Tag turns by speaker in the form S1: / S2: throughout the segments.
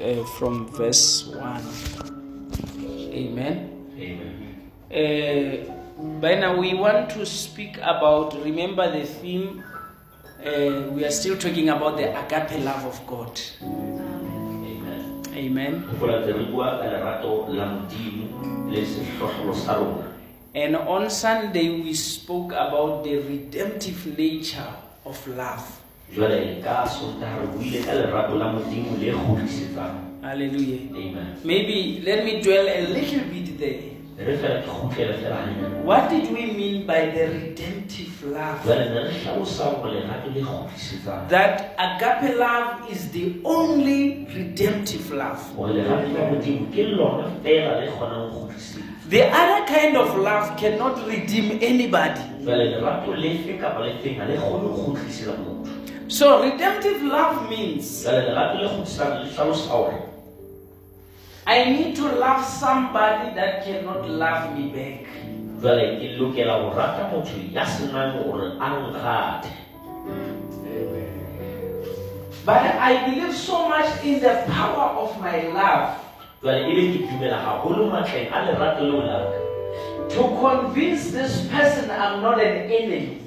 S1: uh, from verse 1. Amen.
S2: Amen.
S1: Uh, by now, we want to speak about, remember the theme, uh, we are still talking about the agape love of God.
S2: Amen.
S1: And on Sunday, we spoke about the redemptive nature of love.
S2: Jwale ka sontaha re buile ka lerato la modimo le kgutlisetsang
S1: Hallelujah.
S2: amen
S1: Maybe let me dwell a little bit there.
S2: re fela ke kgutlele fela hanyane
S1: What did we mean by the redemptive love?
S2: jwale ne re hlalosa hore lerato le kgutlisetsang
S1: That agape love is the only redemptive love.
S2: hore lerato la modimo ke lona fela le kgonang ho kgutlisetsa
S1: The other kind of love cannot redeem anybody. So, redemptive love means I need to love somebody that cannot love me back. But I believe so much in the power of my love to convince this person I'm not an enemy.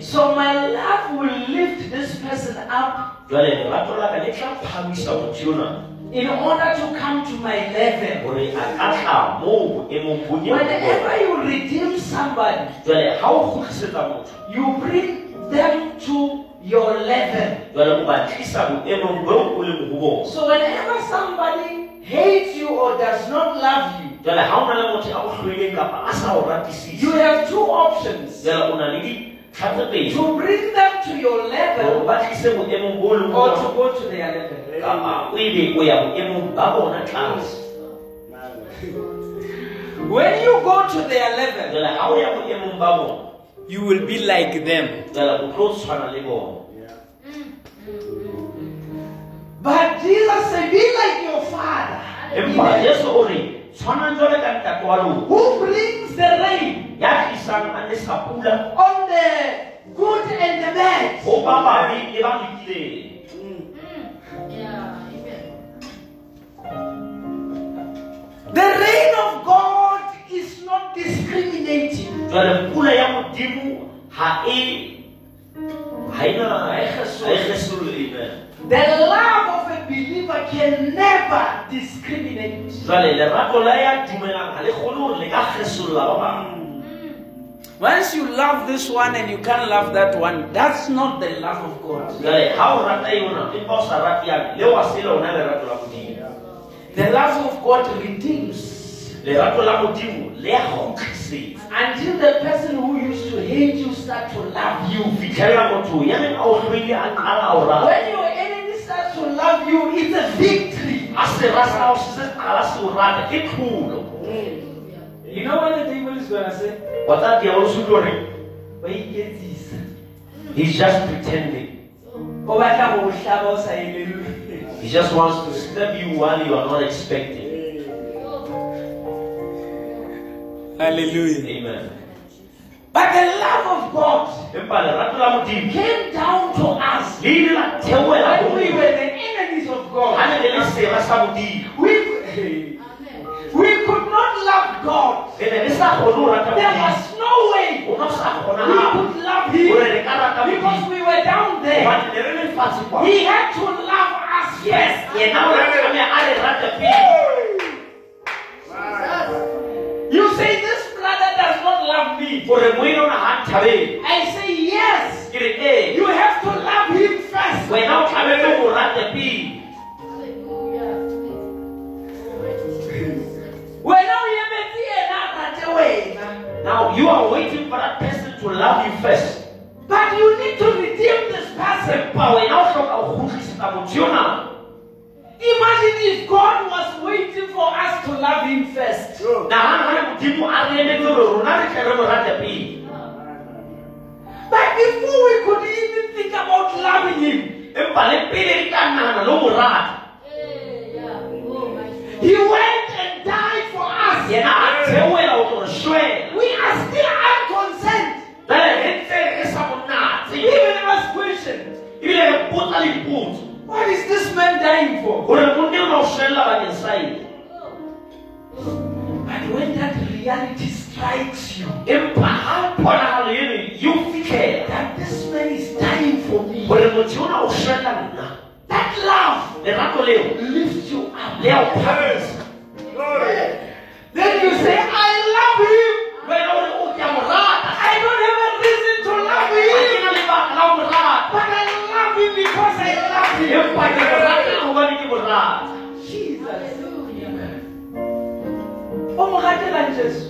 S1: So, my love will lift this person up in order to come to my level. Whenever you redeem somebody, you bring them to your level. So whenever somebody hates you or does not love you,
S2: jwale ha o na le motho a o hlweleng kapa a sa o ratisise
S1: you have two options.
S2: jwale o na le ditlha tse pedi
S1: To bring them to your
S2: hore
S1: level
S2: ba tlise boemong bo leng
S1: or to go to their level.
S2: kapa o ebe o ya boemong ba bona tlase
S1: When you go to their level,
S2: jwale ha o ya boemong ba bona
S1: you will be like them.
S2: jwale o tlo tshwana le bona
S1: But Jesus said, Be like your father.
S2: Empa jesu o re tshwanang jwale ka ntate wa lona
S1: Who brings the rain?
S2: Ya tlisang a lesa pula
S1: on the good and the bad.
S2: ho ba babe le ba
S3: Yeah.
S1: The rain of God is not discriminating.
S2: jwale pula ya modimo ha e ha ena eh? ha e kgesollo amen
S1: The love of a believer can never discriminate.
S2: jwale lerato la ya dumelang ha le kgone hore le ka kgesolla ba bang hmm.
S1: Once you love this one and you can't love that one, that's not the love of God.
S2: jwale ha o rata yona empa o sa rate yane le wa se lona lerato la modimo
S1: The love of God redeems
S2: lerato la modimo le ya kgutlisetsa
S1: until the person who used to hate you start to love you.
S2: fitlhella motho
S1: you, it's a victory.
S2: a sera sa hao se se qala se o rata ke tlholo
S1: You know what the devil is gonna say?
S2: wa tsa diabolo se tlo reng
S1: Why get this?
S2: he's just pretending
S1: O batla ho o hlaba o sa elellwe.
S2: he just wants to stab you while you are not expecting
S1: Hallelujah.
S2: amen
S1: But the love of God
S2: empa lerato la modimo
S1: came down to us
S2: le ile la theoela ho
S1: when we
S2: rona.
S1: were the enemies of God.
S2: ne le le sera sa modimo
S1: We, we could not love God.
S2: re ne le sa kgone ho rata
S1: There was no way
S2: ho no sa
S1: we could love Him
S2: re ka rata
S1: because we were down there.
S2: hobane ne re le fatshe kwa
S1: He had to love us
S2: yes
S1: first.
S2: yena o tlameha a le rate pele
S1: You say this brother does not love me.
S2: hore moenona ha nthabele
S1: I say yes.
S2: ke re ee
S1: You have to love him first.
S2: Now you are waiting for that person to love you first.
S1: But you need to redeem this person.
S2: empa wena o hloka ho kgutlisetsa motho yona
S1: Imagine if God was waiting for us to love him first.
S2: nahana ha le modimo a re emetse hore rona re tle re mo rate pele.
S1: But before we could even think about loving him, for us.
S2: yena a ah, theoela ho tlo re shwela
S1: We are still unconcerned.
S2: jwale re ntse re sa
S1: Even ask questions.
S2: ebile re potsa potsa
S1: What is this man dying for?
S2: gore monne o na o shwella bakeng sa eng
S1: But when that reality strikes you,
S2: empa ha ponagalo eno yo fitlhela
S1: that this man is dying for me,
S2: gore motho ona o shwella nna
S1: that love lifts you up.
S2: Le a o phamisa
S1: Then you say, I love him.
S2: wena ore o ke a mo rata
S1: I don't have a reason to love him,
S2: na lebaka la o mo rata
S1: but I love him because I love him.
S2: empa ke mo rata gobane ke mo rata
S1: Jesus.
S3: Hallelujah.
S1: O mo gatela Jesu.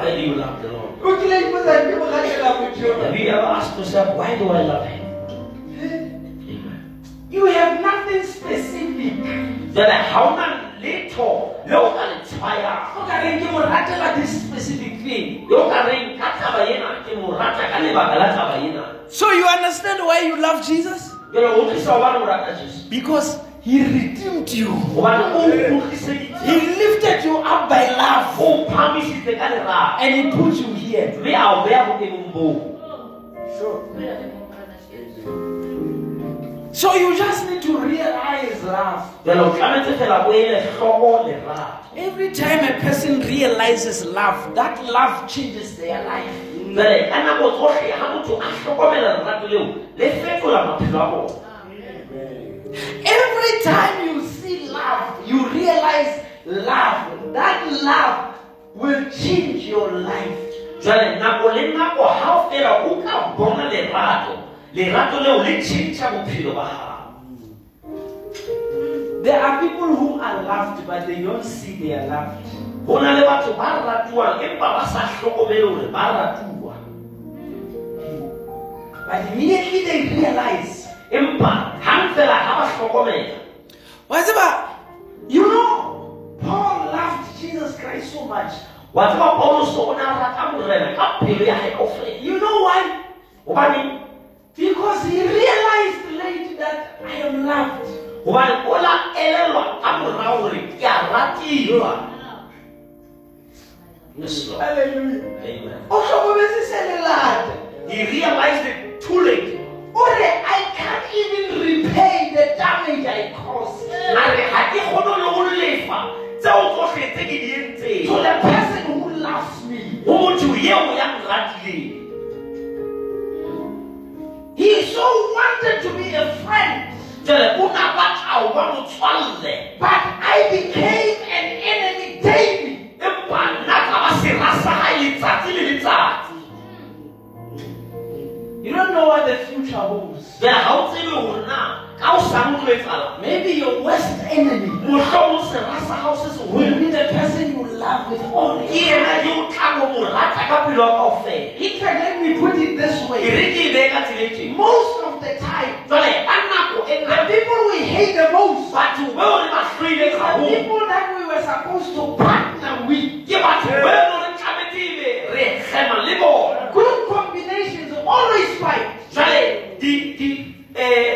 S2: Why do you love the Lord
S1: O kile a ipotsa, ke mo gatela motho yo.
S2: have you ever asked yourself why do I love him
S1: You have nothing specific.
S2: jale ga ona letho le o ka le tshwayang
S1: O ka reng ke mo ratela this specific thing.
S2: yo ka reng ka taba ena ke mo rata ka lebaka la taba ena
S1: So you understand why you love Jesus?
S2: jale o tlisa gobane o rata jesu
S1: Because he redeemed you.
S2: gobane o
S1: He lifted you up by love oh,
S2: o phamisitse ka lerato
S1: and he put you here.
S2: mme a o beya boemong boo
S1: Sure. So you just need to realize love.
S2: jale o tlametse fela o ele tlhoko lerato
S1: Every time a person realizes love, that love changes their life.
S2: jale ka nako tsotlhe ga motho a tlhokomela lerato leo le fetola maphelo a bona
S1: Every time you see love, you realize love. That love will change your life.
S2: Jale nako le nako ga o fela o ka bona lerato leo le tšhentšha bophelo ba gago
S1: There are people who are loved, but they don't see they are loved.
S2: go na le batho ba ratiwang empa ba sa tlhokomele gore ba ratiwa
S1: But immediately they realize,
S2: empa gang fela ga ba tlhokomela
S1: whatever, you know, Paul loved Jesus Christ so much.
S2: wa tseba paulos o ne a rata morena ka pelo ya gae kaofela
S1: You know why?
S2: gobane
S1: Because he realized late that I am loved.
S2: gobane o la elelwa ka morago gore ke a ratiwa Yes, Lord.
S1: Hallelujah.
S2: Amen.
S1: O hlokometse se le lata.
S2: He realized it too late.
S1: Ore, I can't even repay the damage I caused
S2: a re ga ke kgone le go lefa tseo tsotlhe tse ke di entseng
S1: to the person who loves me.
S2: go motho yeo ya nratileng
S1: He so wanted to be a friend,
S2: jale o na batla o ba motswalle
S1: but I became an enemy daily.
S2: empa nna ka ba sera sa gae letsatsi le letsatsi
S1: You don't know what the future holds.
S2: jale ga o tsebe gore na ka o sang tlo etsala
S1: Maybe your worst enemy
S2: motlhomo sera sa gago se
S1: will be the person you love with all
S2: ke
S1: your
S2: ena yo o tlang o rata ka pelo ya kaofela.
S1: In fact, let me put it this
S2: ke
S1: way.
S2: re ke bee ka tseletseng
S1: Most of the time,
S2: jale ka nako e
S1: the
S2: ngata
S1: people we hate the most
S2: batho beo le ba tlhoileng
S1: the
S2: gagolo
S1: people that we were supposed to partner with.
S2: ke batho be leng re gema le bona.
S1: Good combinations always fight.
S2: jale di di eh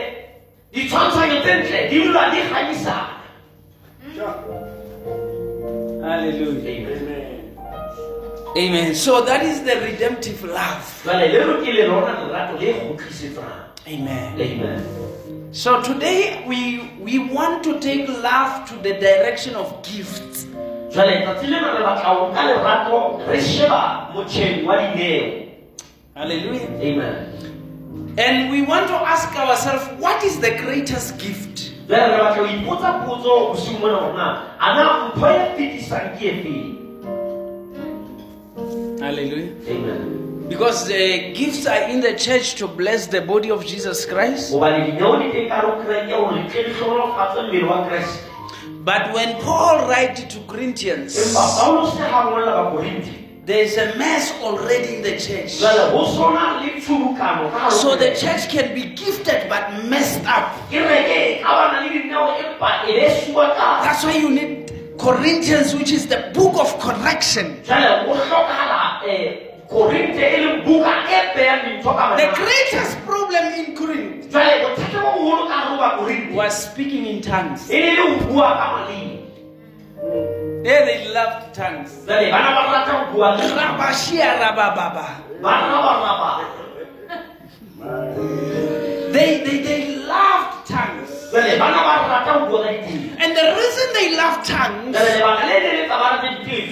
S2: ditshwantshanyo tse ntle di dula di ganyisana
S1: Hallelujah.
S2: amen
S1: Amen. So that is the redemptive love.
S2: jale leno ke le lona lerato le go tlisetsang
S1: Amen.
S2: amen
S1: So today we we want to take love to the direction of gifts.
S2: jale tsatsi lena re batla go ka lerato re sheba motšheng wa dineo
S1: Hallelujah.
S2: amen
S1: And we want to ask ourselves, what is the greatest gift?
S2: Jale re batla go ipotsa potso bosigo mona gorena a na mpho e fetisang ke e
S1: Hallelujah.
S2: amen
S1: Because the gifts are in the church to bless the body of Jesus Christ.
S2: gobane dineo di teng ka re o kereke gore tle di tlhonolofatse mmele wa keresete
S1: But when Paul writes to Corinthians,
S2: empa paulos ga ngolla bakorinti
S1: there is a mess already in the church.
S2: jale go sona le tshubukano ka hare ho
S1: So the church can be gifted but messed up.
S2: kereke ka bana le dineo empa be suwa ka
S1: That's why you need Corinthians, which is the book of correction.
S2: jale go tlhokagala um korinte e leng buka e beyang dintho ka
S1: The greatest problem in Corinth
S2: jale bothata bo bogolo ka gare go bakorinti
S1: was speaking in tongues.
S2: Ne le go bua ka maleme
S1: There they loved tongues. They, they, they loved tongues.
S2: jale bana ba rata ho bua ka diteng
S1: And the reason they loved tongues,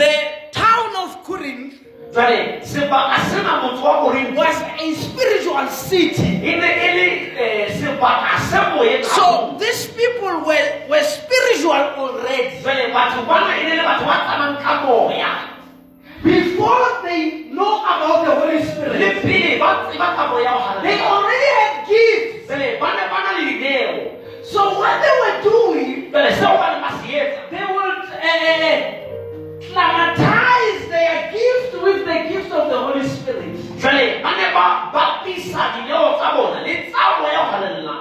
S1: the town of Corinth
S2: jale sebaka sena motho wa koreng
S1: was a spiritual city.
S2: e ne e le eh, sebaka se moyeng
S1: So these people were, were spiritual already.
S2: jale batho bana e ne le batho ba tsamayng ka moya
S1: Before they know about the Holy
S2: le
S1: Spirit,
S2: pele ba tseba ka moya wa
S1: they already had gifts.
S2: jale ba ne ba na le dineo
S1: So what they were doing,
S2: jale seo ba ne ba se etsa
S1: they would uh, climatize their gift with the gift of the Holy Spirit.
S2: jale ba ba bapisa dineo tsa bona le tsa moya wa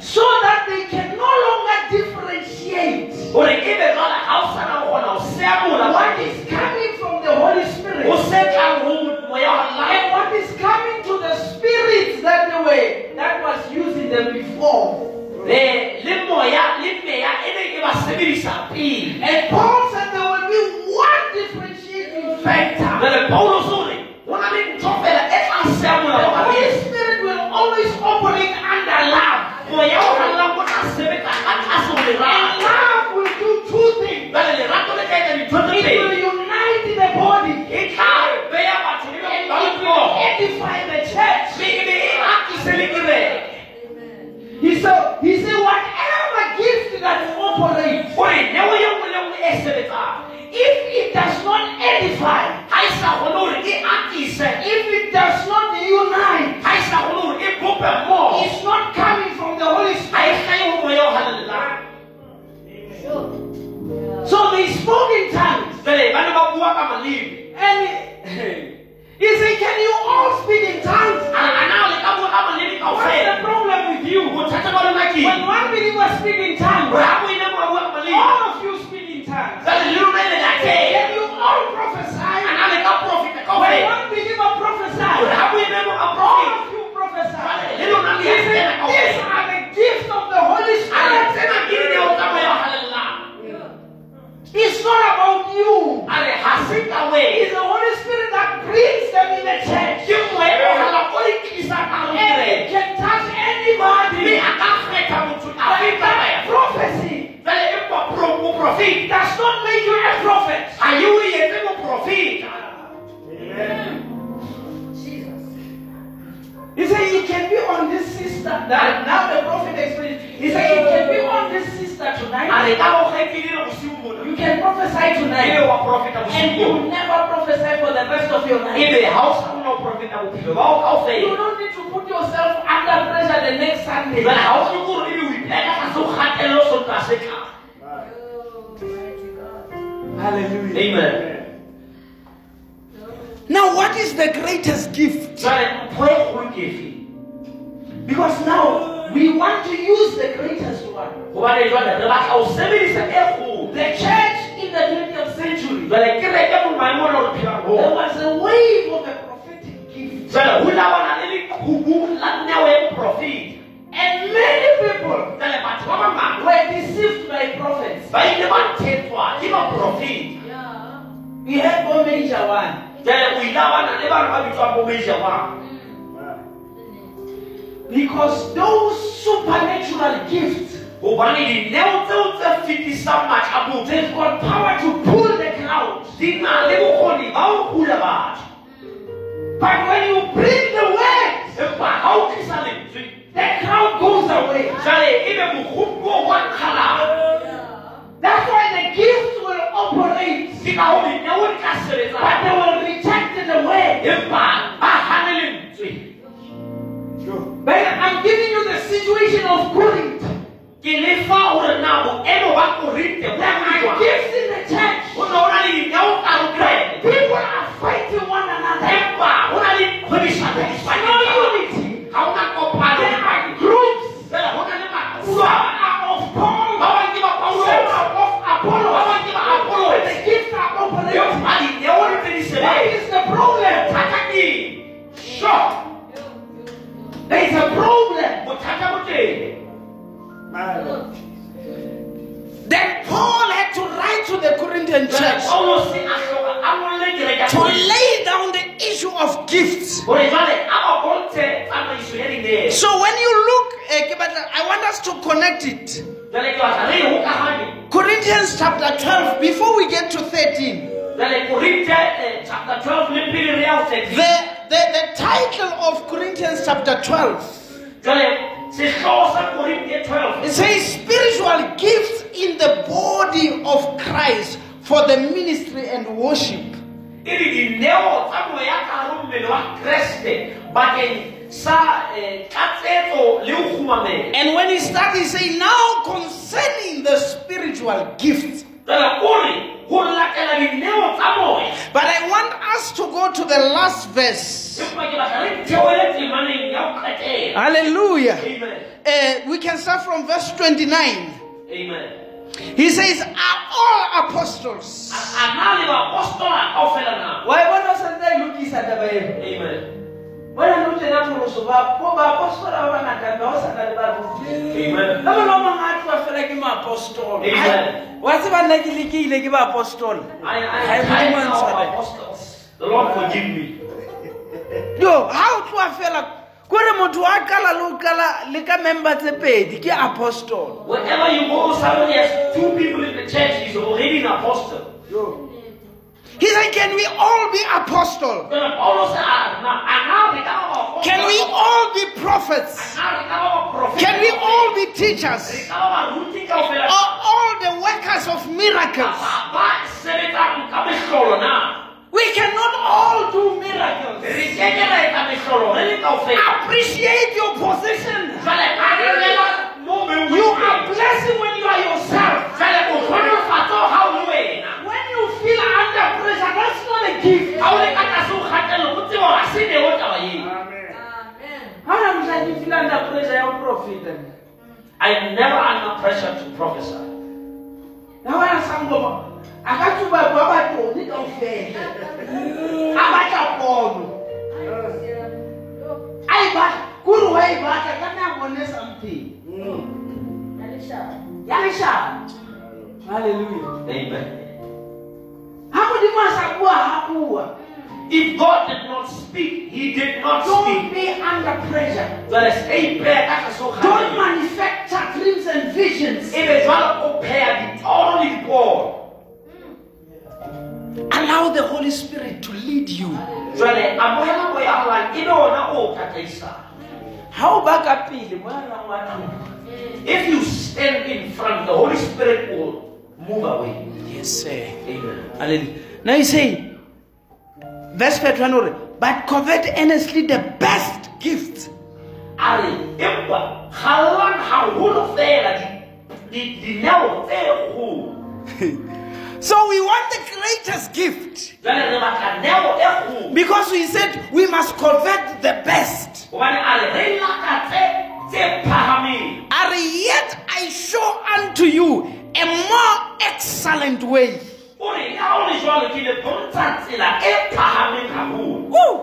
S1: So that they can no longer differentiate.
S2: Gore be jale ga o sana o kgona go seamola
S1: what is coming from the Holy Spirit?
S2: O setlang go moya wa
S1: and what is coming to the spirits that they were that was using them before.
S2: le le
S1: factor.
S2: jale paulo sore go na le ntho fela e tla
S1: The Holy Spirit will always operate under love.
S2: moya wa halalelang go tla sebetsa ka tlase go lerato
S1: love will do two things.
S2: jale lerato le tla etsa dintho tse
S1: It will unite the body.
S2: e tla beya batho le
S1: And
S2: ba
S1: it edify the church.
S2: e be e atise le
S1: He said, he said, whatever gift that operates,
S2: gore neo ye nngwe le nngwe e sebetsang
S1: if it does not edify,
S2: ga sa kgone gore atise
S1: if it does not unite,
S2: ga sa kgone gore bope mmogo
S1: it's not coming from the Holy Spirit.
S2: tlhae go moya o halalelang
S1: So they spoke in tongues.
S2: jale ba ne ba bua ka maleme
S1: And he said, Can you all speak in tongues?
S2: ana le ka bua ka maleme kao
S1: What's the
S2: fela
S1: problem with you?
S2: bothata ba lona ke
S1: When one believer speaks in tongues,
S2: gore ga boine mo ba bua ka
S1: all of you speak in tongues.
S2: Ana le ka profeta kao
S1: When
S2: fela
S1: one believer prophesy,
S2: boine mo ka
S1: all of you prophesy.
S2: le lona le
S1: He
S2: ya
S1: said,
S2: tsena kao
S1: These are the gifts of the Holy Spirit.
S2: tsena ke dineo tsa moya o halalelang
S1: It's not about you.
S2: a re ga se ka wena
S1: It's the Holy Spirit that brings them in the church.
S2: ke moya o halala o le tlisa ka
S1: And can touch anybody.
S2: a ka kgetha motho a
S1: But prophecy.
S2: Jale empa moprofeta
S1: does not make you can be on this sister. That now the prophet explains. He said it can be on this sister tonight.
S2: re ka go kgethile bosigo bona
S1: You can prophesy tonight. And you will never prophesy for the rest of your life.
S2: ebe ga o sa kgona go profeta bophelo ba o kao
S1: You don't need to put yourself under pressure the next Sunday.
S2: jale ga o tlhoke gore ebe o ipela ka tlase go gatelelo sonta se tlang
S1: Hallelujah.
S2: amen
S1: Now, what is the greatest gift? Because now we want to use the greatest one.
S2: gobane jale re batla go sebedisa
S1: The church in the 20th century,
S2: jale ke reke mo maemo le gore phelang
S1: there was a wave of the prophetic gift.
S2: jale go la bana le lekhubu la neo
S1: And many people
S2: jale batho ba bangwe
S1: were deceived by prophets.
S2: ba ile ba thetswa ke baprofeta
S1: We had one major one. Because those supernatural gifts,
S2: gobane dineo tseo tse fetisang matla motho
S1: they've got power to pull the clouds.
S2: di na le bokgoni ba o hula batho
S1: But when you bring the word,
S2: empa ga o tlisa lentswe
S1: the crowd goes away.
S2: jale ebe mogopolo
S1: That's why the gifts will operate.
S2: ke ka go dineo di tla
S1: But they will reject the word. And when he started, he say, now concerning the spiritual gifts.
S2: jale kore ho latela dineo tsa moya
S1: But I want us to go to the last verse.
S2: empa ke batla re theoele temaneng ya ho qetela
S1: Hallelujah.
S2: amen
S1: Uh, we can start from verse 29.
S2: amen
S1: He says, Are all apostles?
S2: a na le bapostola kaofela na
S4: wa bona o santse a lokisa taba eo
S2: amen
S4: bona nou tena pholoso baapostola ba bangata ba o sana le baruti
S2: amen
S4: le mona o mongwe a tloa fela ke maapostolo
S2: Amen.
S4: wa tseba nna ke lekile ke baapostolo
S2: I, I,
S4: Ga
S2: I,
S4: Modimo a
S2: I,
S4: ntshwarele.
S2: apostles. The Lord forgive me.
S1: yo ha o tloa fela kore motho a qala le o qala le ka member tse pedi ke apostol
S2: Wherever you go, somebody has two people in the church. He's already an apostle.
S1: He said can we all be apostle
S2: But Paulus said, "Ah, na- ah, now we got our apostle.
S1: can we all be prophets? Can we all be teachers? Or all the workers of miracles? We cannot all do miracles. Appreciate your position. You are blessing when you are yourself
S2: Jwale, o hlohonolofatsa ha o le wena.
S1: when you feel under pressure that's not a gift
S2: Ha o le ka tlase ho kgatello, o tsebe hore se neo taba eo.
S4: Ga ona motla ke feel under pressure ya go profeta
S2: I'm never under pressure to prophesy.
S1: na wena sangoma a ka tsuba ba batone kao fela a batla pono a e batla kore wa e batla ka nna bone something ya lešhaba
S4: halleluja
S2: Amen.
S1: Ga modimo a sa bua
S2: If God did not speak, He did not
S1: don't
S2: speak.
S1: be under pressure.
S2: Jwale stay prayer ka tlase ho
S1: don't manufacture dreams and visions.
S2: Ebe jwale o pheha ditoro le dipono.
S1: allow the holy spirit to lead you.
S2: Jwale amohela moya wa hae, ebe ona o tataisang.
S4: ga o ba ka pele moyanang wa tlong
S2: If you stand in front, of the Holy Spirit will move away.
S1: yes sir
S2: Amen.
S1: Hallelujah. Now you say, verse 21, but covet earnestly the best gift.
S2: fela di-
S1: So we want the greatest gift
S2: jwale re batla neo kgolo
S1: because we said we must covet the best.
S2: gobane a re re lakatse tse phahameng
S1: Are yet I show unto you a more excellent way.
S2: o re ya o le jwalo ke le bontsha tsela phahameng haholo
S1: Woo!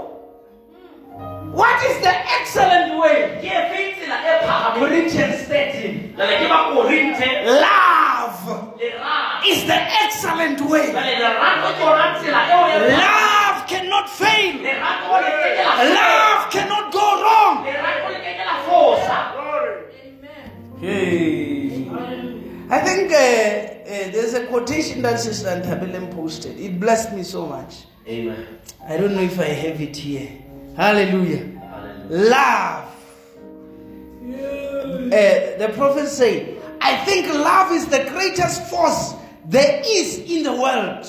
S1: What is the excellent way?
S2: ke efe tsela phahameng
S1: Corinthians 13.
S2: jwale ke
S1: Love is the excellent way.
S2: jwale lerato ke yona tsela eo phahameng.
S1: Love cannot fail.
S2: lerato le keke la
S1: Love cannot go wrong.
S2: lerato le keke la fosa
S1: I think uh, uh, there's a quotation that Sister Antabelem posted. It blessed me so much.
S2: amen
S1: I don't know if I have it here. Hallelujah.
S2: Hallelujah.
S1: Love. Uh, the prophet said, I think love is the greatest force there is in the world.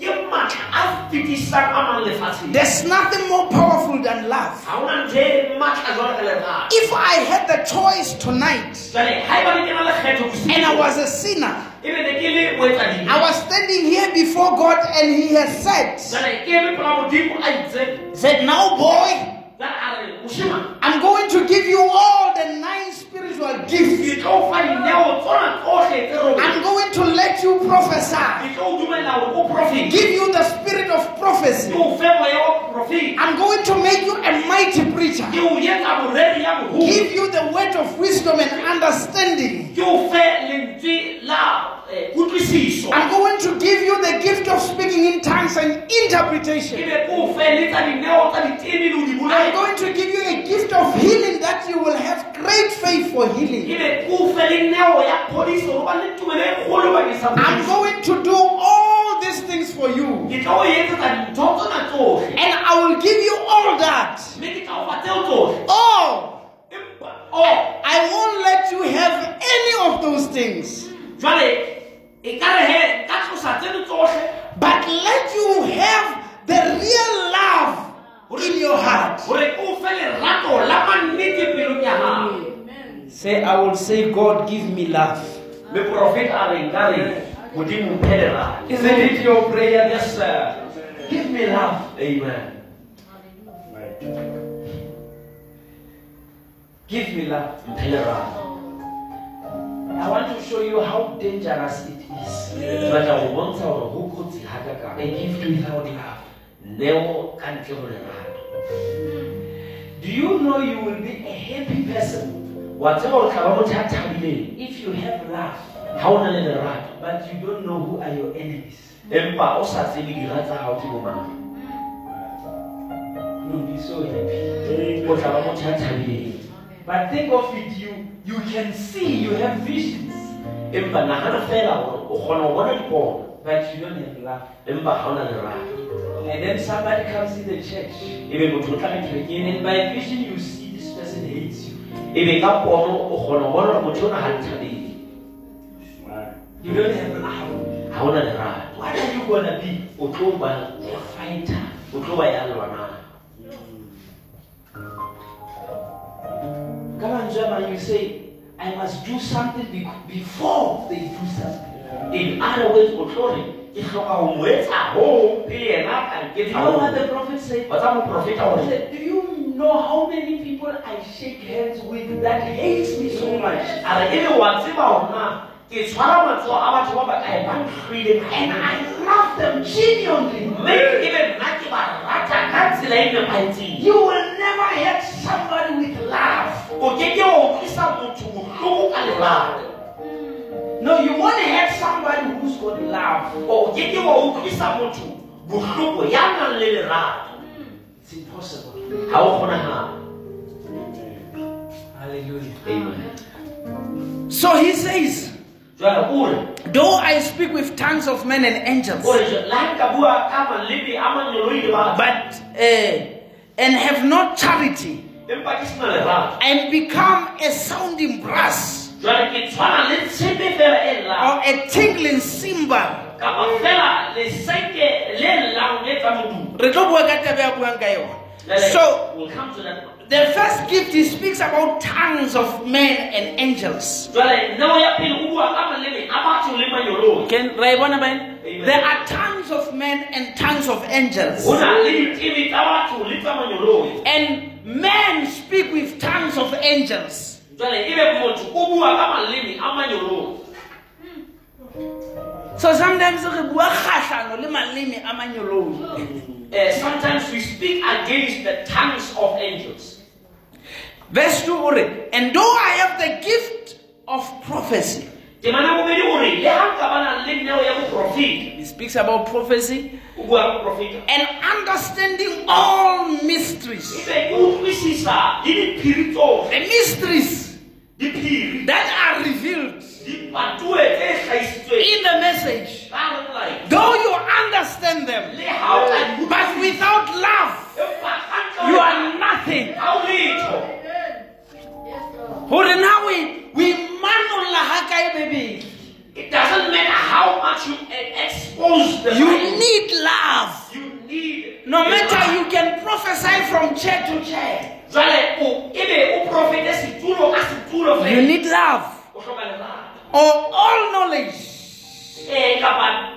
S2: Moprofeta re ke dumela lerato ke matla a fetisang a mang lefatsheng
S1: There's nothing more powerful than love.
S2: ga ona ntho matla jwalo ka
S1: If I had the choice tonight
S2: jale ga eba le ke na lekgetho bosiu,
S1: and I was a sinner,
S2: ebe ne ke le moetsadimo
S1: I was standing here before God and He has said,
S2: jale ke eme pela modimo a itseng
S1: said, Now, boy,
S2: jale a re moshima
S1: I'm going to give you all the nine spiritual gifts.
S2: ke tlo o fa dineo tsona tsohle tse robedi
S1: I'm going to let you prophesy,
S2: ke tlo o dumella hore o profete
S1: give you the spirit of prophecy.
S2: ke o fe moya wa profete
S1: I'm going to make you a mighty preacher,
S2: ke o etsa moreri ya moholo
S1: give you the word of wisdom and understanding.
S2: Ke o fe lentswe la eh,
S1: I'm going to give you the gift of speaking in tongues and
S4: interpretation.
S2: ebe ke o fe le tsa dineo tsa ditene le o di
S4: I'm going to give you a gift of healing that you will have great faith for healing.
S2: ebe ke o fe le neo ya phodiso gore ba le tumelo kgolo bakeng sa
S4: I'm going to do all these things for you.
S2: ke tla o etsetsa dintho
S4: And I will give you all that.
S2: mme ke tla o fa tseo tsohle
S4: All. I won't let you have any of those things. But let you have the real love in your heart.
S2: gore ke o fe lerato la mannete pelong ya gago
S1: Say, I will say, God, give me love.
S2: mme profeta a re nka re modimo mphe
S1: Isn't it your prayer?
S2: yes sir
S1: Give me love.
S2: amen
S1: Give me love. I want to show you how dangerous it is.
S2: ke batla go bontsha gore go kotsi
S1: A gift without love.
S2: neo ka ntle go lerato
S1: Do you know you will be a happy person?
S2: Wa tseba gore tla ba motho
S1: if you have love,
S2: ga o na le
S1: but you don't know who are your enemies? Hmm.
S2: empa o sa tsebe dira tsa gago ke bomang
S1: You'll hmm. be so happy.
S2: o tla ba motho a thabileng
S1: But think of it, you you can see, you have visions,
S2: empa nagana fela gore o kgona go bona
S1: but you don't have love.
S2: empa ga o na lerato.
S1: And then somebody comes in the church,
S2: ebe motho o tla kerekeng
S1: and by vision you see this person hates you.
S2: ebe ka pono o kgona go bona gore motho o na ga nthabele
S1: You don't have love.
S2: ga o lerato.
S1: What are you gonna be?
S2: o tlo ba a fighter. O tlo ba ya lwanang
S1: Come on, German, you say, I must do something be- before they do something.
S2: in other words o tlo re ke tlhoka go mo etsa go pele yena a ka
S1: You know what the prophet said?
S2: wa tsa moprofeta
S1: He said, Do you know how many people I shake hands with that hates me so much?
S2: a re e le wa tseba gona ke tshwara matsogo a batho ba ba kae ba ntlhoile
S1: And I love them genuinely.
S2: mme ebe nna ke ba rata ka tsela
S1: You will never hurt with love.
S2: o ke ke wa utlwisa motho botlhoko ka lerato
S1: No, you won't hurt somebody who's got love.
S2: o ke ke wa utlwisa motho botlhoko ya nang le lerato
S1: It's impossible.
S2: ga o kgonagala
S1: Hallelujah.
S2: amen
S4: So he says,
S2: jwale o re
S4: Though I speak with tongues of men and angels,
S2: o re le ha nka bua ka maleme a manyoloi le batho
S4: but uh, and have not charity,
S2: empa ke sena lerato
S4: I am become a sounding brass
S2: jwale ke tshwana le tshepe fela llang
S4: or a tinkling cymbal.
S2: kapa fela leseke le llang le tsa modumo
S4: Re tlo bua ka taba ya buang ka yona.
S2: Jwale,
S4: So
S2: we'll come to
S4: the first gift he speaks about tongues of men and angels.
S2: jwale neo ya pele o bua ka maleme a batho le manyoloi
S4: Can. There are tongues of men and tongues of angels.
S2: go na le ditebe tsa batho le tsa manyoloi
S4: And men speak with tongues of angels.
S2: jwale ebe motho o bua ka maleme a manyoloi
S4: So sometimes re bua kgahlano le maleme a manyoloi.
S2: Eh, sometimes we speak against the tongues of angels
S4: Verse 2 and though I have the gift of prophecy,
S2: temana bobedi gore le ha nka bana le neo ya boprofeta
S4: he speaks about prophecy
S2: o bua ka boprofeta
S4: and understanding all mysteries.
S2: ebe ke utlwisisa le diphiri tsohle.
S4: The mysteries that are revealed
S2: dipatue tse hlahisitsweng.
S4: in the message. Though you understand them,
S2: le ha o ka di
S4: but without love,
S2: empa ka ntle
S4: you are nothing.
S2: ha o
S4: now we we manolla ha baby.
S2: it doesn't matter how much you expose the
S4: You
S2: Bible.
S4: need love.
S2: you need love.
S4: No matter you can prophesy from chair to chair.
S2: jwale o ebe o profete setulo ka setulo
S4: You need love
S2: o hloka lerato
S4: or all knowledge.
S2: eh kapa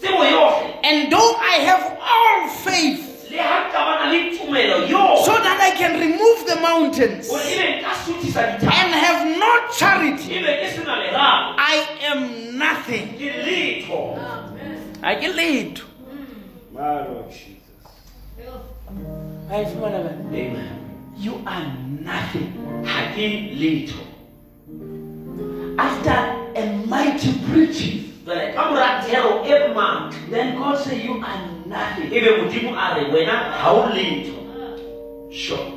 S2: tsebo yohle
S4: And though I have all faith
S2: le ha nka bana le tumelo yo.
S4: So that I can remove the mountains
S2: gore ebe nka suthisa dithaba
S4: and have no charity,
S2: ebe ke sena lerato
S4: I am nothing.
S2: ke letho
S4: I can lead.
S5: My Lord oh, Jesus.
S1: I fumana ba-
S2: amen
S1: You are nothing.
S2: ha ke letho
S1: After a mighty preaching,
S2: jwale ka mora thero matla
S1: then God say you are
S2: ibe modimo a re wena ga o letho sure.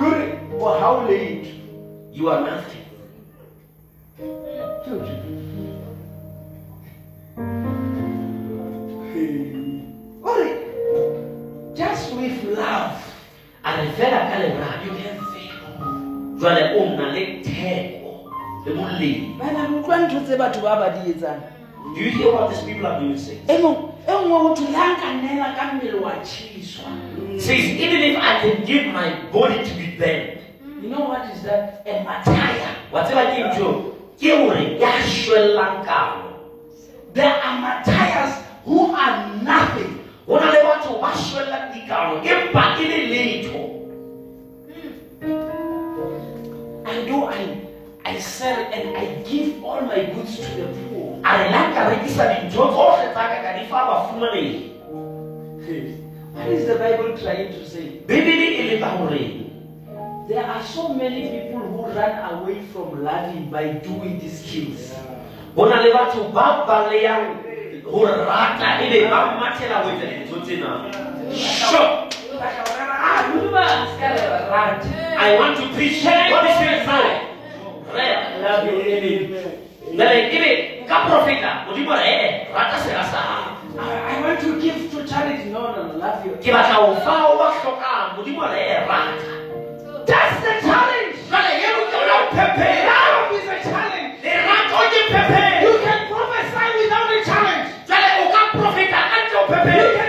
S1: Ruri o ga o letho
S2: you are nothing.
S1: Ore just with love.
S2: A re fela ka lerato jwale o nna le theko le molemo
S4: bana utlwa ntho tse batho ba ba di etsang.
S2: Do you hear what these people are doing?
S4: E
S2: says mm. even if i can give my body to be burned
S1: you know what is that? A matire
S2: Whatever I give ntho ke gore ya
S1: there are martyrs who are nothing.
S2: Go na le to ba šwelelang dikalo empa e le
S1: i do I, i sell and i give all my goods to the poor
S2: alinakarekisa vitu vyote vakakanifaa wafumane
S1: what is the bible trying to say
S2: bibili iletsa gore
S1: there are so many people who run away from learning by doing these skills
S2: go na le batho ba baleyang go rata ebe ba mathela go etsa dintho tsena sure I want to preach. What is it now? Rare.
S1: Love you,
S2: Ebe. Ebe ka profeta ah. modimo re ee eh, rata sera sa ah.
S1: I want to give to charity. No, no, no, love you.
S2: Ke batla ho fa wa hloka modimo re ee rata.
S1: That's the challenge.
S2: Jwale ye o ke o pepe.
S1: Love is a challenge. You can prophesy without a challenge.
S2: Jwale o ka profeta ka ntle o pepe.
S1: You can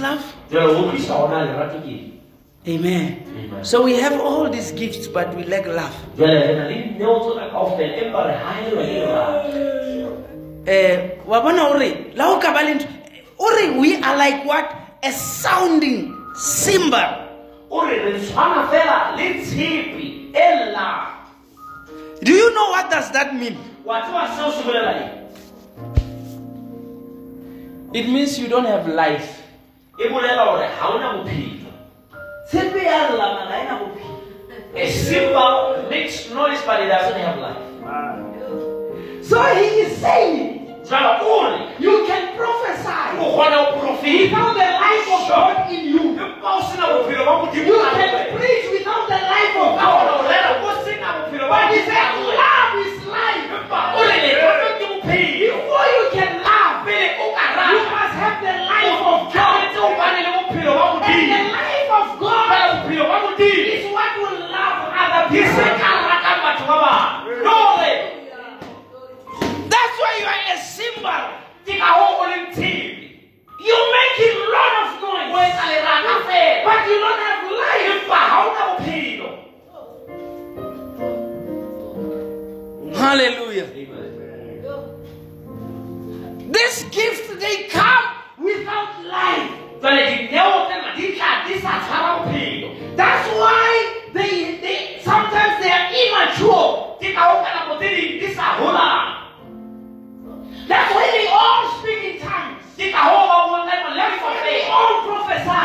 S1: love?
S6: Amen.
S2: Amen.
S4: So we have all these gifts, but we lack love.
S1: Uh, we are like what? A sounding cymbal. Do you know what does that mean?
S4: It means you don't have life
S2: e bolela gore ga o na bophelo
S5: tshepe ya lla mara e na bophelo
S2: a cymbal makes noise but it doesn't have life
S5: so he is saying
S2: jalo o re
S5: you can prophesy.
S2: O kgona go profeta
S5: without the life of God in you.
S2: empa o sena bophelo ba modimo
S5: you can preach without the life of God.
S2: rera o sena bophelo ba
S5: but he said love is life.
S2: empa o re lerato ke bophelo
S5: before you can love
S2: pele o ka
S5: you must have the life of God.
S2: Tshwanetse o bane le bophelo ba
S5: and the life of God
S2: fela bophelo ba modimo
S5: is what will love other people.
S2: Ka ratang batho ba bangwe nore
S1: that's why you are a cymbal.
S2: Ke ka go o leng tsebe
S5: you make a lot of noise.
S2: Etsa lerata fela
S5: but you don't have life.
S2: Empa ga o na bophelo
S1: hallelujah this gift they come
S5: without life
S2: jale dineo tsena di tla di sa tshwara bophelo
S5: That's why they, they sometimes they are immature.
S2: ke ka go ka nako tse ding di sa golang
S5: That's why they all speak in tongues.
S2: ke ka go ba buang ka maleme
S5: That's why they all prophesy.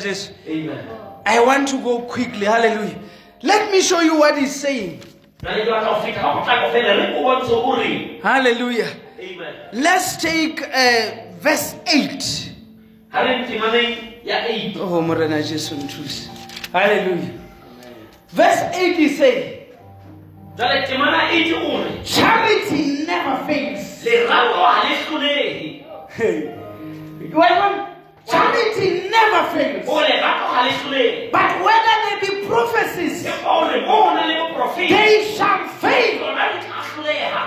S1: Jesu.
S2: Amen.
S1: I want to go quickly hallelujah. Let me show you what he's saying.
S2: Jale ke batla go feta ka potlako fela re o bontshe o reng
S1: hallelujah.
S2: Amen.
S1: Let's take uh, verse 8
S2: ga re ntemaneng ya eight.
S1: Oh morena jesu nthuse. Hallelujah. Verse 8 he said
S2: jale temana eight o re
S5: Charity never fails.
S2: lerato ga le tlolege
S5: Well, charity never fails.
S2: o lerato ga le tlolege
S5: But whether there be prophecies,
S2: empa o re mo go na le boprofeta
S5: they shall fail.
S2: lona di tla tlholega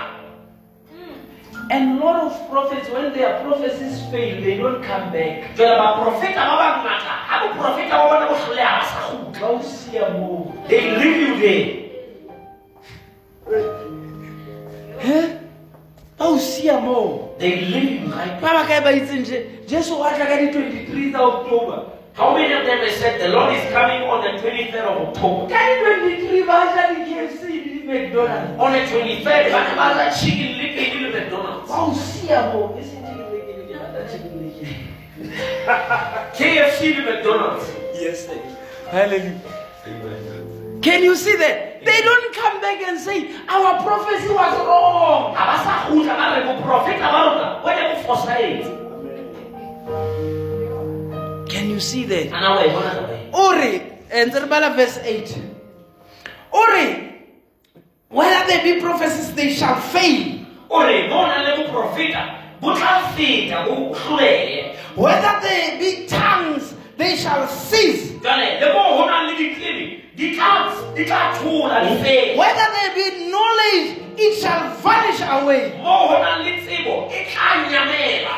S4: And hmm. a lot of prophets, when their prophecies fail, they don't come back.
S2: jale baprofeta ba bangata ga boprofeta ba bona bo tlholega ba sa gutla
S4: Ba o siya moo.
S2: they leave you there
S1: ba o siya moo
S2: they leave you right
S1: ba ba kae ba itseng je jesu o atla ka di-twenty-three tsa october
S2: How many of them have said the Lord is coming on the 23rd of October?
S1: ka di-twenty-three ba ja di-kfc le di-mcdonald
S2: On the 23rd, ba ne ba ja chicken le pedi le McDonald's.
S1: ba o siya moo e seng Chicken Licken, ke rata Chicken Licken.
S2: KFC le McDonald's.
S1: yes sir. hallelujah can you see that? They don't come back and say our prophecy was wrong.
S2: Ha ba sa gutla ba re boprofeta ba rona bo ne
S1: can you see that?
S2: Ana wa bona taba
S1: ore eh, ntse verse 8 ore whether there be prophecies they shall fail.
S2: O re mo na le boprofeta bo tla feta bo tlolege.
S1: whether there be tongues they shall cease
S2: Jale le mo ho na le ditlebe di tla di tla thola di fela.
S1: whether there be knowledge it shall vanish away
S2: Mo ho na le tsebo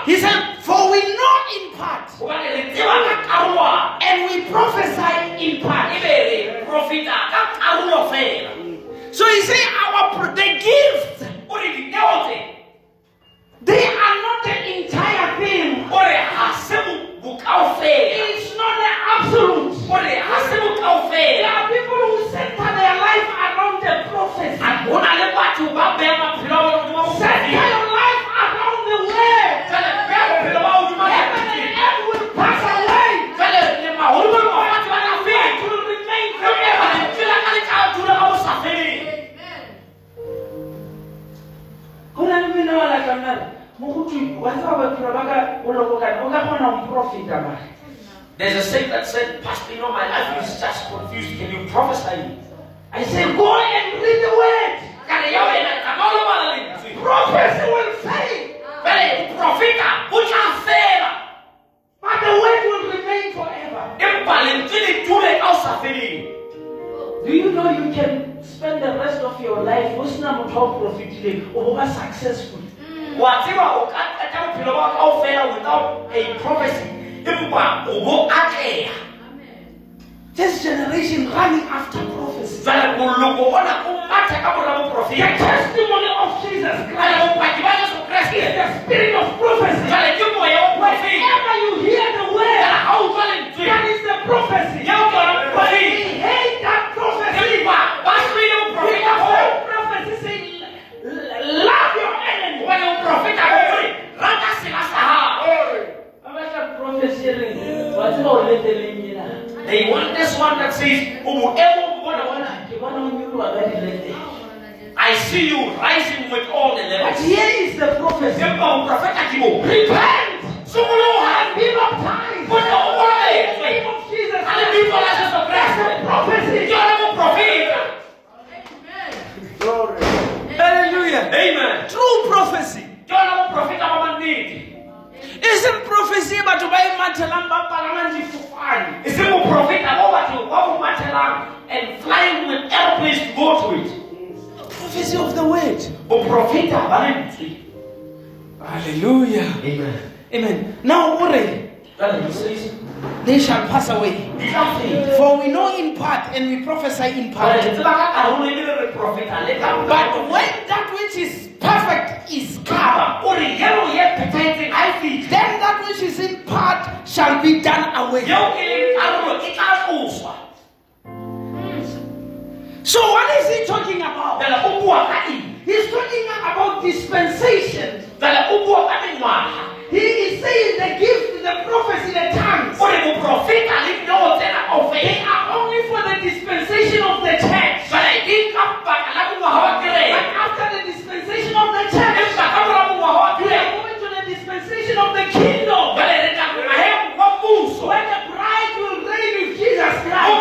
S1: he said for we know in part
S2: Hobane re tseba ka karolwana.
S1: and we prophesy in part
S2: Ebe re profeta ka karolo fela.
S1: so he said, our the gifts
S2: O re dineo tse
S1: they are not the entire it's not the absolute.
S2: O re ha se
S1: there
S2: bokaofela.
S1: are people who center their life around the prophecy
S2: A- Ho na le batho ba beha maphelo a bona hodima
S1: center
S2: bophelo.
S1: your life around the word
S2: Jwale beha bophelo ba hao hodima
S1: heaven and
S2: lentswe.
S1: earth will pass away.
S2: Jwale le mahodimo a batho ba tla
S1: it
S2: feta.
S1: will remain
S2: Empa
S1: forever.
S2: lentswe la ka le tla dula ka bo sa feleng.
S1: go na le mmino wa latlanala mo go twe wa tseba bophelo ba ka o lokokane o ka kgona go profita mare
S2: There's a saying that said, Pastor, you know, my life is just confused. Can you prophesy?
S1: I say, go and read the word.
S2: ka re ya wena tsamaya o lo bala lentswe
S1: Prophecy will fail,
S2: jale profeta o tla fela
S1: but the word will remain forever.
S2: empa lentswe le dule ka o sa feleng
S1: Do you know you can spend the rest of your life not top profiting over successful?
S2: Wa tseba o ka qeta bophelo ba ka ofela without a prophecy. Empa o bo atleha.
S1: This generation running after prophecy.
S2: jale moloko ona o matha ka mora
S1: The testimony of Jesus Christ.
S2: Bopaki ba jesu
S1: is the spirit of prophecy.
S2: jale ke moya wa profeta
S1: Whenever you hear the
S2: jale
S1: word,
S2: ha o utlwa lentswe.
S1: that is the prophecy.
S2: ya o tswala
S1: We
S2: boprofeta
S1: hate that prophecy.
S2: empa ba hloile boprofeta
S1: Because
S2: hoo
S1: that prophecy saying, love your enemy.
S2: gobane boprofeta bo gore rata sela sa hao they want this one that says o boemong bona bona i see you rising with all the
S1: But here is the prophecy.
S2: empa boprofeta ke bo
S1: Repent and be baptized.
S2: bona o
S1: In the name of Jesus
S2: ka lebitso la jesu
S1: That's the
S2: kreste
S1: prophecy.
S2: ke yone boprofeta
S5: Glory.
S4: Hallelujah.
S2: amen
S4: True prophecy.
S2: ke yone boprofeta ba mannete
S4: Isn't prophecy batho ba imathelang ba palamang difofane?
S2: e se boprofeta bo batho ba bo mathelang and flying with airplanes to go to it
S4: Prophecy of the word.
S2: boprofeta ba lentswe
S4: Hallelujah.
S2: amen
S4: Amen. Now already
S2: jale di says
S4: they shall pass away.
S2: di tla feta
S4: For we know in part and we prophesy in part.
S2: re tseba ka karolo le re profeta le ka
S4: But when that which is perfect is come,
S2: kaba o re yeo ye phethahetseng ha fitlhe
S4: then that which is in part shall be done away.
S2: yeo leng karolo tla tloswa
S4: So what is he talking about?
S2: Jale o bua ka eng
S1: He's talking about dispensation.
S2: jale o bua ka mengwaga
S1: He is saying the gift, the prophecy, the tongues.
S2: o re boprofeta le dineo tsena
S1: They
S2: kaofela
S1: are only for the dispensation of the church.
S2: jale di ka baka la mongwaga wa
S1: But after the dispensation of the church,
S2: empa ka mora mongwaga
S1: we are moving to the dispensation of the kingdom.
S2: jale re tla maemo wa mmuso
S1: Where the bride will reign with Jesus Christ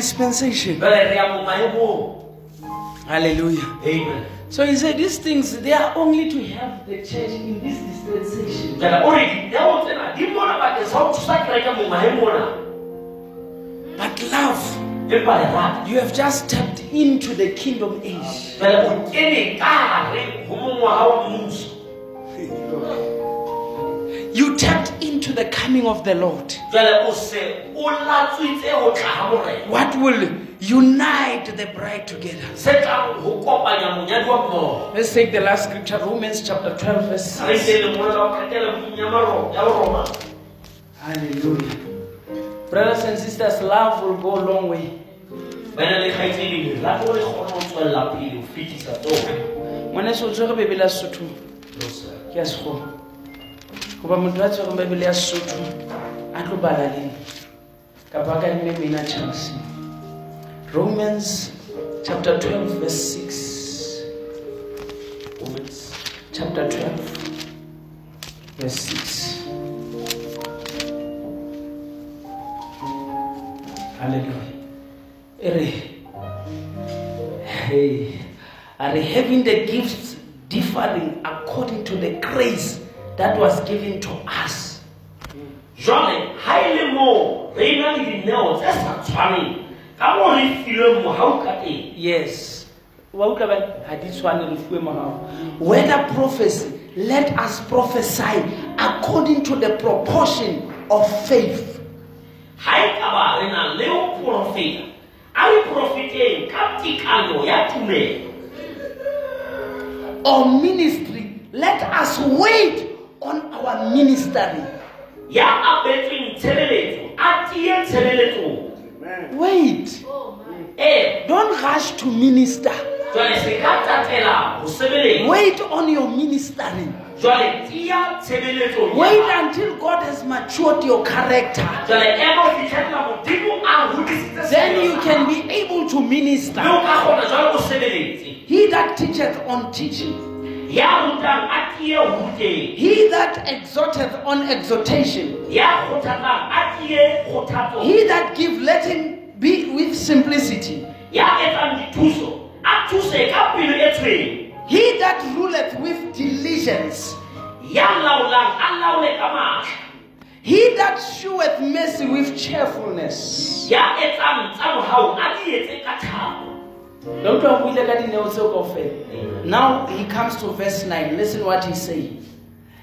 S1: dispensation.
S2: jwale re ya mo maemong
S1: Hallelujah.
S2: amen
S1: So he said, These things, they are only to help the church in this dispensation.
S2: jwale o re dineo tsena di mona bakeng sa ho thusa kereke mo
S1: But love, you have just tapped into the kingdom age. the coming of the Lord.
S2: jwale o se o latswitse ho tla ha morena
S1: What will unite the bride together?
S2: se tlang ho kopanya monyadi wa mmoho
S1: Let's take the last scripture, Romans chapter 12, verse
S2: re
S1: 6.
S2: se le mona ka ho qetela buung ya maro- ya ho roma
S1: Hallelujah. Brothers and sisters, love will go a long way.
S2: bana le kgaitsedi lerato le kgone ho tswella pele ho fetisa tsohle
S1: ngwaneso o tshwere bebele ya sesotho ke ya sekgowa goba motho a tshwereng bebele ya sesotho a tlo bala leng kapa a kadime maina chelsea. Romans chapter 12 verse 6 romans chapter 12 verse 6 hallelujah. Hey, are having the gifts differing according to the grace that was given to us.
S2: jwale ha e le moo re na le dineo tse sa tshwaneng ka moo re filweng mohau ka teng
S1: Yes. Wa utlwa ba ha di tshwane re morao. Whether prophecy, let us prophesy according to the proportion of faith.
S2: ha e ka ba re na le ho porofeta a re porofeteng ka tekano ya tumelo
S1: Or ministry, let us wait on our ministry.
S2: ya abetsweng tshebeletso a tie tshebeletsong
S1: Wait.
S2: ee
S1: Don't rush to minister.
S2: jwale se ka tatela ho sebeletsa
S1: Wait on your ministry.
S2: jwale tia tshebeletso
S1: Wait until God has matured your character.
S2: jwale ema ho fitlhella modimo a hodisitse
S1: Then you can be able to minister.
S2: o ka kgona jwale o sebeletse
S1: He that teacheth on teaching,
S2: ya rutang a tie ho ruteng
S1: he that exhorteth on exhortation,
S2: ya kgothatsang a tie kgothatso
S1: he that give, let him be with simplicity.
S2: ya etsang dithuso a thuse ka pelo tshweng
S1: He that ruleth with diligence,
S2: ya laolang a laole ka matla
S1: he that sheweth mercy with cheerfulness. Now he comes to verse 9. Listen what he say.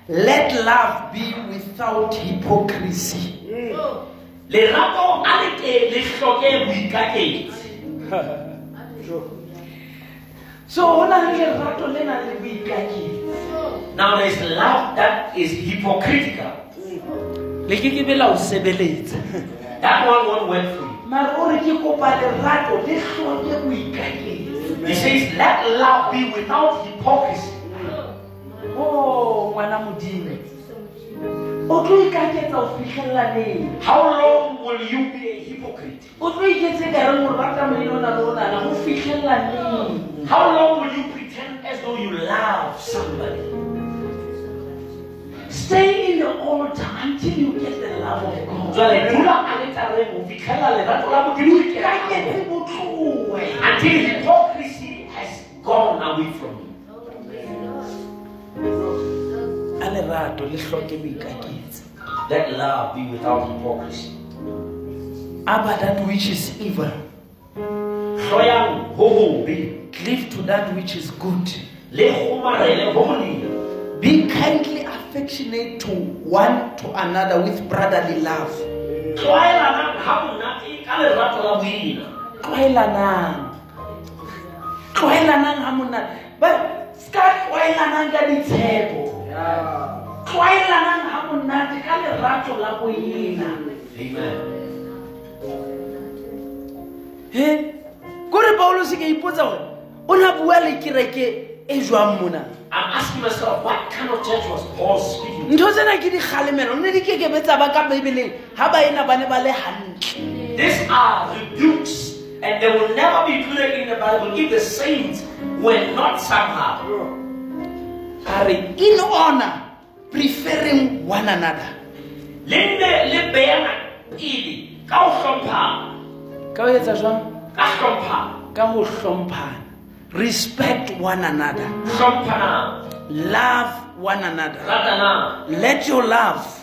S1: Let love be without hypocrisy. Mm.
S2: lerato a le teng le hloke boikaketsi
S1: So hona le lerato le nang le boikaketsi.
S2: now there is love that is hypocritical
S1: Le ke ke be la o sebeletsa.
S2: that one won't work for you
S1: Mara o re ke kopa lerato le hloke boikaketsi.
S2: he says let love be without hypocrisy
S1: Oh, ngwana modimo. O tlo ikaketsa fihlella neng?
S2: how long will you be a hypocrite
S1: O tlo iketse ka reng o rata moena ona le ho fihlella neng?
S2: how long will you pretend as though you love somebody
S1: Stay in the altar until you get the love of God.
S2: dula ho fitlhela lerato la modimo le ka
S1: Ikaketse
S2: ho
S1: botlowe.
S2: until hypocrisy has gone away from you
S1: A lerato le hloke boikaketsi.
S2: let love be without hypocrisy
S1: Aba that which is evil.
S2: hloyang ho hobe
S1: Cleave to that which is good.
S2: le kgomarele ho molemo
S1: Be kindly affectionate to one to another with brotherly love.
S2: Tlwaelanang ha monate ka lerato la boina
S1: Tlwaelanang. Tlwaelanang ha monate. Ba ska tlwaelanang ka ditshepo. Tlwaelanang ha monate ka lerato la boina. He? Kore Paulo se ka ipotsa gore o na bua le kereke e jwang mona.
S2: I'm asking myself, what kind of church was Paul speaking
S1: ntho tsena ke dikgalemelo nne di kekebe tsa ba ka bebeleng ga ba ena ba ne ba le gantle
S2: These are rebukes, and they will never be included in the Bible if the saints were not somehow.
S1: a re in honor preferring one another.
S2: Le nne le beana pele ka ho hlomphana,
S1: ka o etsa jwang?
S2: Ka
S1: ka go hlomphana respect one another. Love one another. Let your love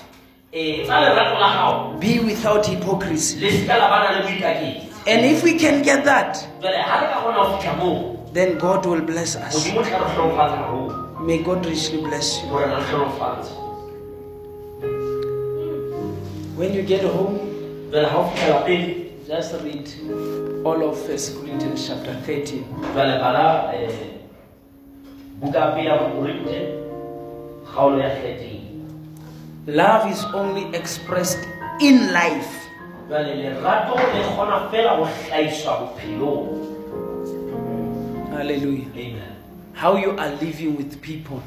S2: tsa lerato la hao.
S1: be without hypocrisy.
S2: Le seka la bana le boikaketsi.
S1: and if we can get that
S2: Jwale ha re ka kgona ho fihla moo,
S1: then god will bless us.
S2: Modimo o tla re hlomphatsa haholo.
S1: may god richly bless you.
S2: Hore re hlomphatse.
S1: when you get home
S2: Jwale ha o fihla lapeng,
S1: just read all of first corinthians chapter 13
S2: jwale bala eh, buka ya pele ya Bokorinte, kgaolo ya 13.
S1: love is only expressed in life.
S2: Jwale lerato le kgona fela ho hlahiswa bophelong.
S1: Hallelujah.
S2: Amen.
S1: How you are living with people.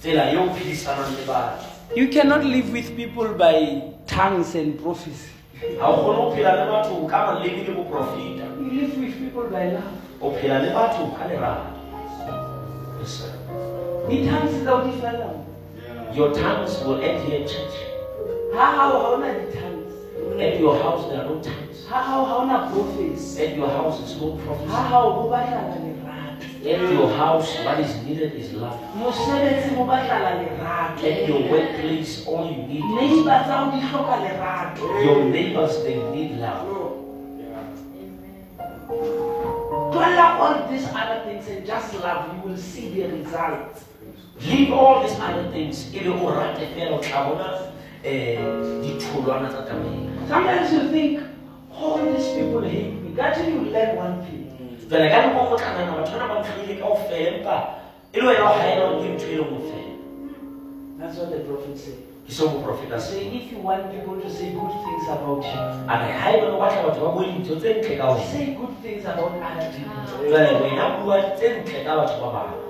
S2: Tsela eo o phedisanang le batho.
S1: You cannot live with people by tongues and prophecy
S2: ha o kgone ho phela le batho ka maleme le boprofita.
S1: You live with people by love.
S2: O phela le batho ka lerato. Yes, sir.
S1: di-tongues tsa o di felang
S2: your tongues will end here in church.
S1: Ha hao ha ona di-tongues
S2: at your house there are no tongues.
S1: Ha hao ha ona prophecy
S2: at your house is no
S1: ha
S2: prophecy
S1: hao ho batlala lerato
S2: at your house what is needed is love.
S1: Mosebetsi mo batlala lerato.
S2: At your workplace all you need is
S1: neighbor tsa o di hloka lerato.
S2: your neighbors they need love.
S1: Tlohella all these other things and just love you will see the result.
S2: leave all these other things. E be o rate fela o tla bona um ditholwana tsa tabeng
S1: sometimes you think all these people hate me. That you learn one thing
S2: jale ka nako go tlanana batho bana ba ntlhoile kao fela empa e le wena o gaela ke ntho e le nngwe fela.
S1: That's what the prophet said.
S2: Ke seo moprofeta
S1: say
S2: se
S1: if you want people to say good things about you
S2: a re ga bane o batla batho ba bue dintho tse ntle ka wena.
S1: say good things about other people
S2: jale wena bua tse ntle ka batho ba bangwe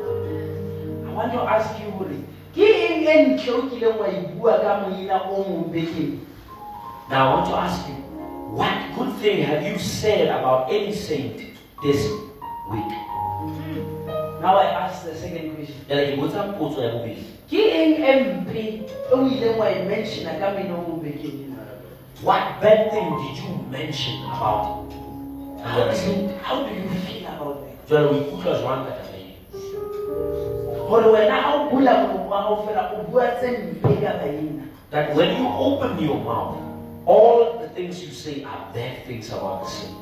S1: I want to ask you hore ke eng e ntle o kileng wa e bua ka moina o
S2: now i want to ask you what good thing have you said about any saint this week. Mm-hmm.
S1: Now I ask the second question.
S2: Jale ke botsa potso ya bobedi
S1: ke eng e mpe e o ileng wa e mentiona ka moina o bekeng
S2: what bad thing did you mention about
S1: how do you, how do you feel about that
S2: jwale o ikutlwa jwang ka taba eo
S1: gore wena ga o bula molomo wa gago fela o bua tse mpe ka baina
S2: that when you open your mouth, all the things you say are bad things about the saints.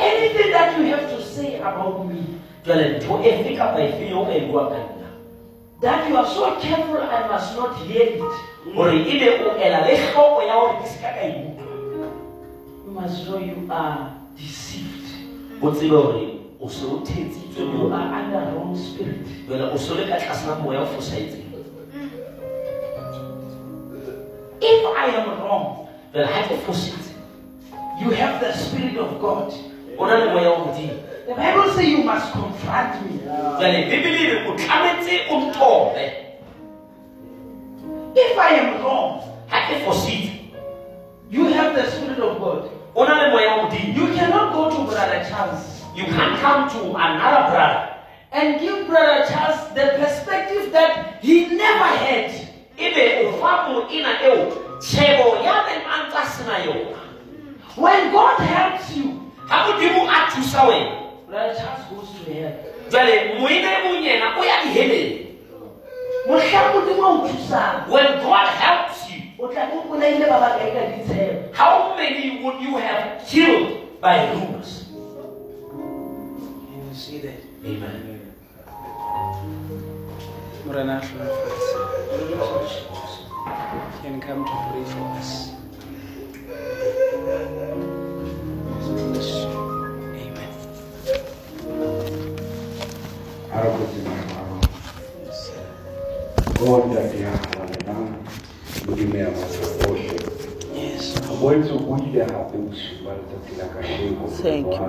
S1: Anything that you have to say about me that you are so careful I must not hear it. You must know you are deceived.
S2: O tsebe hore o se o thetsitswe
S1: you are under wrong spirit. If I am wrong
S2: jwale ha ke fositse
S1: you have the spirit of God
S2: o le moya wa modimo.
S1: The Bible says you must confront me.
S2: Jwale bebele e re o tlametse o ntobe
S1: if I am wrong
S2: ha ke fositse.
S1: you have the spirit of God.
S2: O le moya wa modimo.
S1: You cannot go to brother Charles.
S2: You can't come to another brother.
S1: And give brother Charles the perspective that he never had.
S2: Ebe o fa moena eo tshebo ya beng a ntse sena yona.
S1: When God helps you
S2: ha modimo a thusa wena.
S1: Brother Charles to hell.
S2: Jwale moena e mong yena o ya diheleng
S1: mohlang modimo a o thusang.
S2: When god helps you
S1: o tla bo bolaile ba bakae ka ditshebo
S2: how many would you have killed by rumors
S1: you see that?
S2: Amen.
S1: Morena Hlolofatse can come to pray for us. Amen.
S7: God ya halana modimo ya masaohle
S1: Yes.
S7: boetse o buile gape bosupa letsatsi la kasheko
S1: Thank you,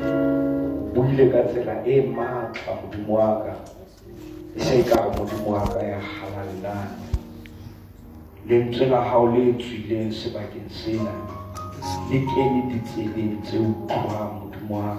S7: o buile ka tsela e maatla modimo wa ka e se e ka re modimo wa ka ya halallane lentswe la hao le tswileng sebakeng sena le kene ditseleng tse utlwang modimo wa